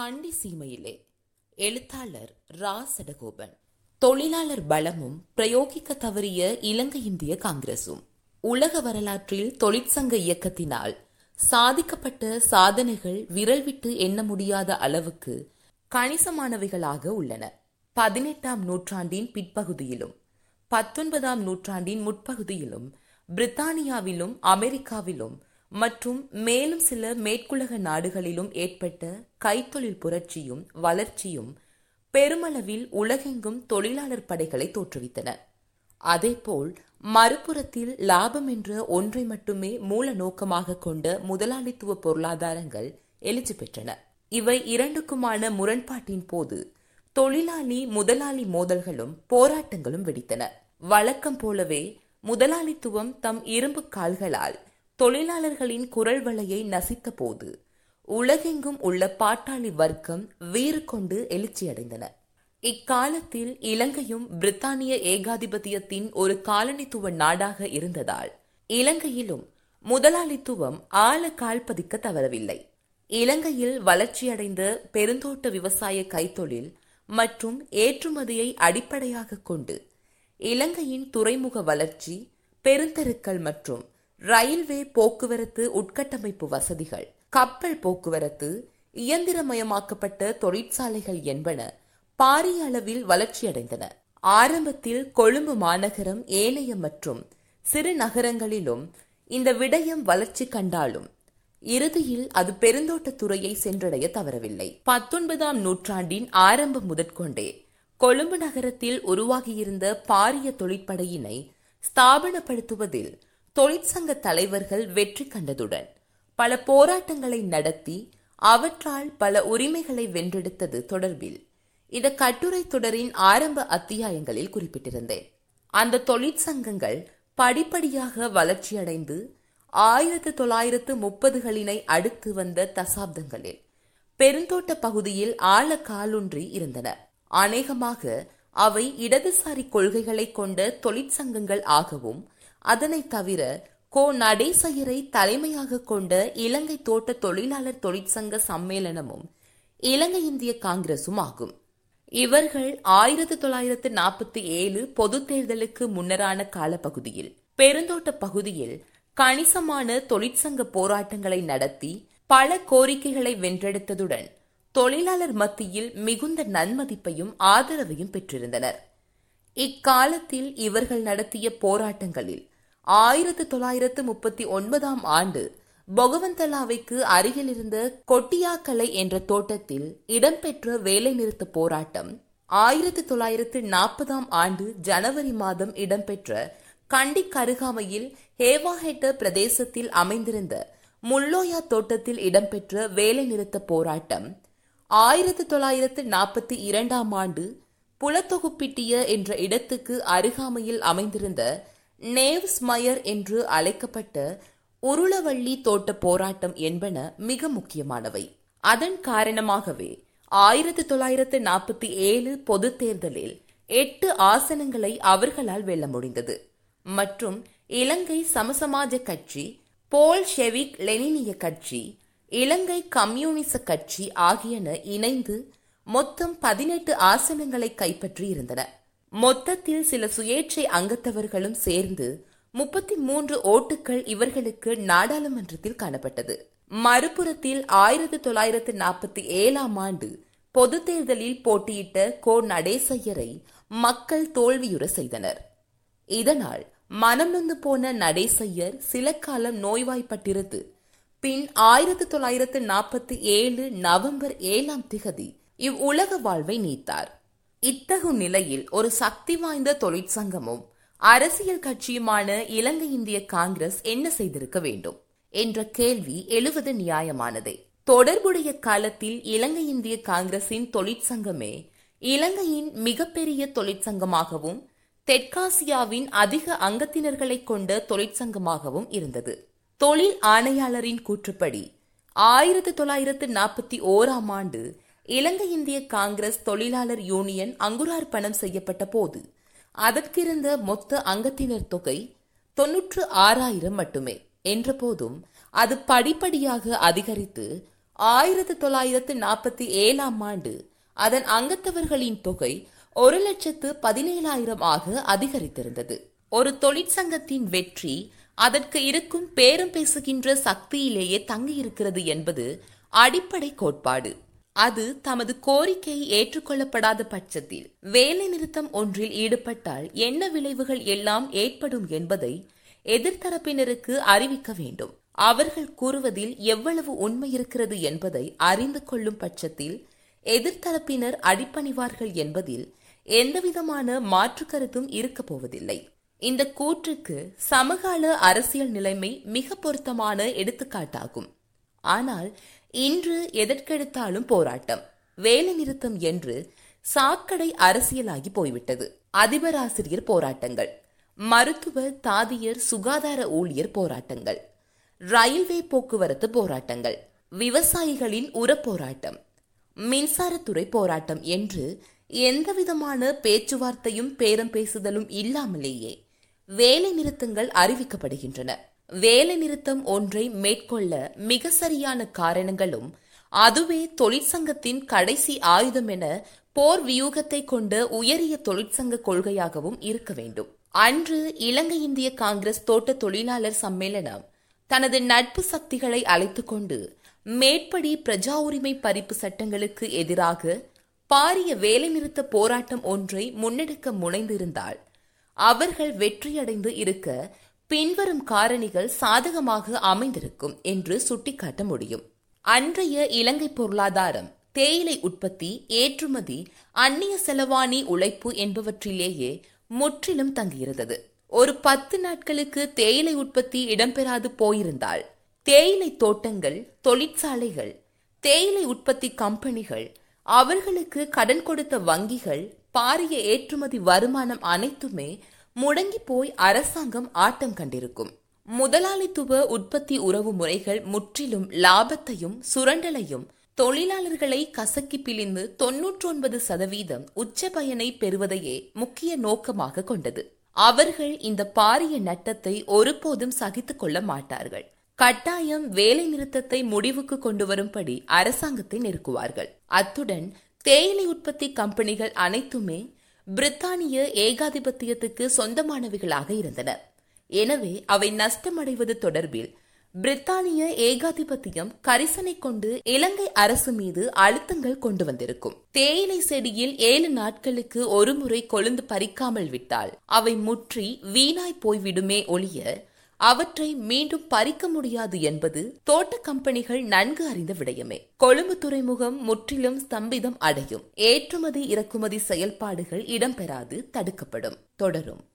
கண்டி சீமையிலே எழுத்தாளர் ரா சடகோபன் தொழிலாளர் பலமும் பிரயோகிக்க தவறிய இலங்கை இந்திய காங்கிரசும். உலக வரலாற்றில் தொழிற்சங்க இயக்கத்தினால் சாதிக்கப்பட்ட சாதனைகள் விரல் விட்டு எண்ண முடியாத அளவுக்கு கணிசமானவைகளாக உள்ளன. பதினெட்டாம் நூற்றாண்டின் பிற்பகுதியிலும் பத்தொன்பதாம் நூற்றாண்டின் முற்பகுதியிலும் பிரித்தானியாவிலும் அமெரிக்காவிலும் மற்றும் மேலும் சில மேற்குலக நாடுகளிலும் ஏற்பட்ட கைத்தொழில் புரட்சியும் வளர்ச்சியும் பெருமளவில் உலகெங்கும் தொழிலாளர் படைகளை தோற்றுவித்தன. அதேபோல் மறுபுறத்தில் லாபம் என்ற ஒன்றை மட்டுமே மூல நோக்கமாக கொண்ட முதலாளித்துவ பொருளாதாரங்கள் எழுச்சி பெற்றன. இவை இரண்டுக்குமான முரண்பாட்டின் போது தொழிலாளி முதலாளி மோதல்களும் போராட்டங்களும் வெடித்தன. வழக்கம் போலவே முதலாளித்துவம் தம் இரும்பு கால்களால் தொழிலாளர்களின் குரல் வலையை நசித்த போது உலகெங்கும் உள்ள பாட்டாளி வர்க்கம் வீறு கொண்டு எழுச்சியடைந்தன. இக்காலத்தில் இலங்கையும் பிரித்தானிய ஏகாதிபத்தியத்தின் ஒரு காலனித்துவ நாடாக இருந்ததால் இலங்கையிலும் முதலாளித்துவம் ஆழ கால்பதிக்க தவறவில்லை. இலங்கையில் வளர்ச்சியடைந்த பெருந்தோட்ட விவசாய கைத்தொழில் மற்றும் ஏற்றுமதியை அடிப்படையாக கொண்டு இலங்கையின் துறைமுக வளர்ச்சி பெருந்தெருக்கள் மற்றும் ரயில்வே போக்குவரத்து உட்கட்டமைப்பு வசதிகள் கப்பல் போக்குவரத்து இயந்திரமயமாக்கப்பட்ட தொழிற்சாலைகள் என்பன பாரிய அளவில் வளர்ச்சியடைந்தன. ஆரம்பத்தில் கொழும்பு மாநகரம் ஏனைய மற்றும் சிறு நகரங்களிலும் இந்த விடயம் வளர்ச்சி கண்டாலும் இறுதியில் அது பெருந்தோட்ட துறையை சென்றடைய தவறவில்லை. பத்தொன்பதாம் நூற்றாண்டின் ஆரம்பம் முதற்கொண்டே கொழும்பு நகரத்தில் உருவாகியிருந்த பாரிய தொழிற்படையினை ஸ்தாபனப்படுத்துவதில் தொழிற்சங்க தலைவர்கள் வெற்றி கண்டதுடன் பல போராட்டங்களை நடத்தி அவற்றால் பல உரிமைகளை வென்றெடுத்தது தொடர்பில் இந்த கட்டுரை தொடரின் ஆரம்ப அத்தியாயங்களில் குறிப்பிட்டிருந்தேன். அந்த தொழிற்சங்கங்கள் படிப்படியாக வளர்ச்சியடைந்து ஆயிரத்து தொள்ளாயிரத்து முப்பதுகளினை அடுத்து வந்த தசாப்தங்களில் பெருந்தோட்ட பகுதியில் ஆழ காலூன்றி இருந்தன. அநேகமாக அவை இடதுசாரி கொள்கைகளை கொண்ட தொழிற்சங்கங்கள் ஆகவும் அதனை தவிர கோ நடேசையரை தலைமையாக கொண்ட இலங்கை தோட்ட தொழிலாளர் தொழிற்சங்க சம்மேளனமும் இலங்கை இந்திய காங்கிரசும் ஆகும். இவர்கள் ஆயிரத்தி தொள்ளாயிரத்து நாற்பத்தி ஏழு பொது தேர்தலுக்கு முன்னரான காலப்பகுதியில் பெருந்தோட்ட பகுதியில் கணிசமான தொழிற்சங்க போராட்டங்களை நடத்தி பல கோரிக்கைகளை வென்றெடுத்ததுடன் தொழிலாளர் மத்தியில் மிகுந்த நன்மதிப்பையும் ஆதரவையும் பெற்றிருந்தனர். இக்காலத்தில் இவர்கள் நடத்திய போராட்டங்களில் ஆயிரத்து தொள்ளாயிரத்து முப்பத்தி ஒன்பதாம் ஆண்டு பொகவந்தலாவைக்கு அருகில் இருந்த கொட்டியாக்கலை என்ற தோட்டத்தில் இடம்பெற்ற வேலைநிறுத்த போராட்டம் ஆயிரத்து தொள்ளாயிரத்து நாற்பதாம் ஆண்டு ஜனவரி மாதம் இடம்பெற்ற கண்டி கருகாமையில் ஹேவாஹெட்ட பிரதேசத்தில் அமைந்திருந்த முல்லோயா தோட்டத்தில் இடம்பெற்ற வேலைநிறுத்த போராட்டம் ஆயிரத்து தொள்ளாயிரத்து நாற்பத்தி இரண்டாம் ஆண்டு புலத்தொகுப்பிட்டிய என்ற இடத்துக்கு அருகாமையில் அமைந்திருந்த நேவ்ஸ்மயர் என்று அழைக்கப்பட்ட உருளவள்ளி தோட்ட போராட்டம் என்பன மிக முக்கியமானவை. அதன் காரணமாகவே ஆயிரத்தி தொள்ளாயிரத்து நாற்பத்தி ஏழு பொது தேர்தலில் எட்டு ஆசனங்களை அவர்களால் வெல்ல முடிந்தது. மற்றும் இலங்கை சமசமாஜ கட்சி போல் ஷெவிக் லெனினிய கட்சி இலங்கை கம்யூனிச கட்சி ஆகியன இணைந்து மொத்தம் பதினெட்டு ஆசனங்களை கைப்பற்றி இருந்தன மொத்தத்தில் சில சுயேட்சை அங்கத்தவர்களும் சேர்ந்து முப்பத்தி மூன்று ஓட்டுகள் இவர்களுக்கு நாடாளுமன்றத்தில் காணப்பட்டது. மறுபுறத்தில் ஆயிரத்தி தொள்ளாயிரத்து நாற்பத்தி ஏழாம் ஆண்டு பொது தேர்தலில் போட்டியிட்ட கோ நடேசையரை மக்கள் தோல்வியுற செய்தனர். இதனால் மனம் நொந்து போன நடேசையர் சில காலம் நோய்வாய்ப்பட்டிருந்து பின் ஆயிரத்தி தொள்ளாயிரத்து நாற்பத்தி ஏழு நவம்பர் ஏழாம் திகதி இவ் உலக வாழ்வை நீத்தார். இத்தகு நிலையில் ஒரு சக்தி வாய்ந்த தொழிற்சங்கமும் அரசியல் கட்சியுமான இலங்கை இந்திய காங்கிரஸ் என்ன செய்திருக்க வேண்டும்? என்ற கேள்வி எழுவது நியாயமானதே. தொடர்புடைய காலத்தில் இலங்கை இந்திய காங்கிரசின் தொழிற்சங்கமே இலங்கையின் மிகப்பெரிய தொழிற்சங்கமாகவும் தெற்காசியாவின் அதிக அங்கத்தினர்களை கொண்ட தொழிற்சங்கமாகவும் இருந்தது. தொழில் ஆணையாளரின் கூற்றுப்படி ஆயிரத்தி தொள்ளாயிரத்து நாற்பத்தி ஓராம் ஆண்டு இலங்கை இந்திய காங்கிரஸ் தொழிலாளர் யூனியன் அங்குரார்ப்பணம் செய்யப்பட்ட போது அதற்கிருந்த மொத்த அங்கத்தினர் தொகை தொன்னூற்று ஆறாயிரம் மட்டுமே. என்றபோதும் அது படிப்படியாக அதிகரித்து ஆயிரத்து தொள்ளாயிரத்து நாற்பத்தி ஏழாம் ஆண்டு அதன் அங்கத்தவர்களின் தொகை ஒரு லட்சத்து பதினேழாயிரம் ஆக அதிகரித்திருந்தது. ஒரு தொழிற்சங்கத்தின் வெற்றி அதற்கு இருக்கும் பேரம் பேசுகின்ற சக்தியிலேயே தங்கியிருக்கிறது என்பது அடிப்படை கோட்பாடு. அது தமது கோரிக்கையை ஏற்றுக்கொள்ளப்படாத பட்சத்தில் வேலை நிறுத்தம் ஒன்றில் ஈடுபட்டால் என்ன விளைவுகள் எல்லாம் ஏற்படும் என்பதை எதிர்த்தரப்பினருக்கு அறிவிக்க வேண்டும். அவர்கள் கூறுவதில் எவ்வளவு உண்மை இருக்கிறது என்பதை அறிந்து கொள்ளும் பட்சத்தில் எதிர்த்தரப்பினர் அடிப்பணிவார்கள் என்பதில் எந்தவிதமான மாற்று கருத்தும் இருக்கப் போவதில்லை. இந்த கூற்றுக்கு சமகால அரசியல் நிலைமை மிக பொருத்தமான எடுத்துக்காட்டாகும். ஆனால் இன்று எதற்கெடுத்தாலும் போராட்டம். வேலை நிறுத்தம் என்று சாக்கடை அரசியலாகி போய்விட்டது. அதிபர் ஆசிரியர் போராட்டங்கள். மருத்துவ தாதியர் சுகாதார ஊழியர் போராட்டங்கள். ரயில்வே போக்குவரத்து போராட்டங்கள். விவசாயிகளின் உரப்போராட்டம். மின்சாரத்துறை போராட்டம் என்று எந்தவிதமான பேச்சுவார்த்தையும் பேரம் பேசுதலும் இல்லாமலேயே வேலை நிறுத்தங்கள் அறிவிக்கப்படுகின்றன. வேலை நிறுத்தம் ஒன்றை மேற்கொள்ள மிக சரியான காரணங்களும் அதுவே தொழிற்சங்கத்தின் கடைசி ஆயுதம் என போர் வியூகத்தை கொண்ட உயரிய தொழிற்சங்க கொள்கையாகவும் இருக்க வேண்டும். அன்று இலங்கை இந்திய காங்கிரஸ் தோட்ட தொழிலாளர் சம்மேளனம் தனது நட்பு சக்திகளை அழைத்துக் கொண்டு மேற்படி பிரஜா உரிமை பறிப்பு சட்டங்களுக்கு எதிராக பாரிய வேலைநிறுத்த போராட்டம் ஒன்றை முன்னெடுக்க முனைந்திருந்தால் அவர்கள் வெற்றியடைந்து இருக்க பின்வரும் காரணிகள் சாதகமாக அமைந்திருக்கும் என்று சுட்டிக்காட்ட முடியும். அன்றைய இலங்கை பொருளாதாரம் தேயிலை உற்பத்தி ஏற்றுமதி அந்நிய செலவாணி உழைப்பு என்பவற்றிலேயே முற்றிலும் தங்கியிருந்தது. ஒரு பத்து நாட்களுக்கு தேயிலை உற்பத்தி இடம்பெறாது போயிருந்தால் தேயிலை தோட்டங்கள் தொழிற்சாலைகள் தேயிலை உற்பத்தி கம்பெனிகள் அவர்களுக்கு கடன் கொடுத்த வங்கிகள் பாரிய ஏற்றுமதி வருமானம் அனைத்துமே முடங்கி போய் அரசாங்கம் ஆட்டம் கண்டிருக்கும். முதலாளித்துவ உற்பத்தி உறவு முறைகள் முற்றிலும் லாபத்தையும் சுரண்டலையும் தொழிலாளர்களை கசக்கி பிழிந்து தொன்னூற்றி ஒன்பது சதவீதம் உச்ச பயனை பெறுவதையே முக்கிய நோக்கமாக கொண்டது. அவர்கள் இந்த பாரிய நட்டத்தை ஒருபோதும் சகித்துக் கொள்ள மாட்டார்கள். கட்டாயம் வேலை நிறுத்தத்தை முடிவுக்கு கொண்டு வரும்படி அரசாங்கத்தை நெருக்குவார்கள். அத்துடன் தேயிலை உற்பத்தி கம்பெனிகள் அனைத்துமே பிரித்தானிய ஏகாதிபத்தியத்துக்கு சொந்தமானவைகளாக இருந்தன. எனவே அவை நஷ்டமடைவது தொடர்பில் பிரித்தானிய ஏகாதிபத்தியம் கரிசனை கொண்டு இலங்கை அரசு மீது அழுத்தங்கள் கொண்டு வந்திருக்கும். தேயிலை செடியில் ஏழு நாட்களுக்கு ஒருமுறை கொழுந்து பறிக்காமல் விட்டால் அவை முற்றி வீணாய் போய்விடுமே ஒழிய அவற்றை மீண்டும் பறிக்க முடியாது என்பது தோட்ட கம்பெனிகள் நன்கு அறிந்த விடயமே. கொழும்பு துறைமுகம் முற்றிலும் ஸ்தம்பிதம் அடையும். ஏற்றுமதி இறக்குமதி செயல்பாடுகள் இடம்பெறாது தடுக்கப்படும். தொடரும்.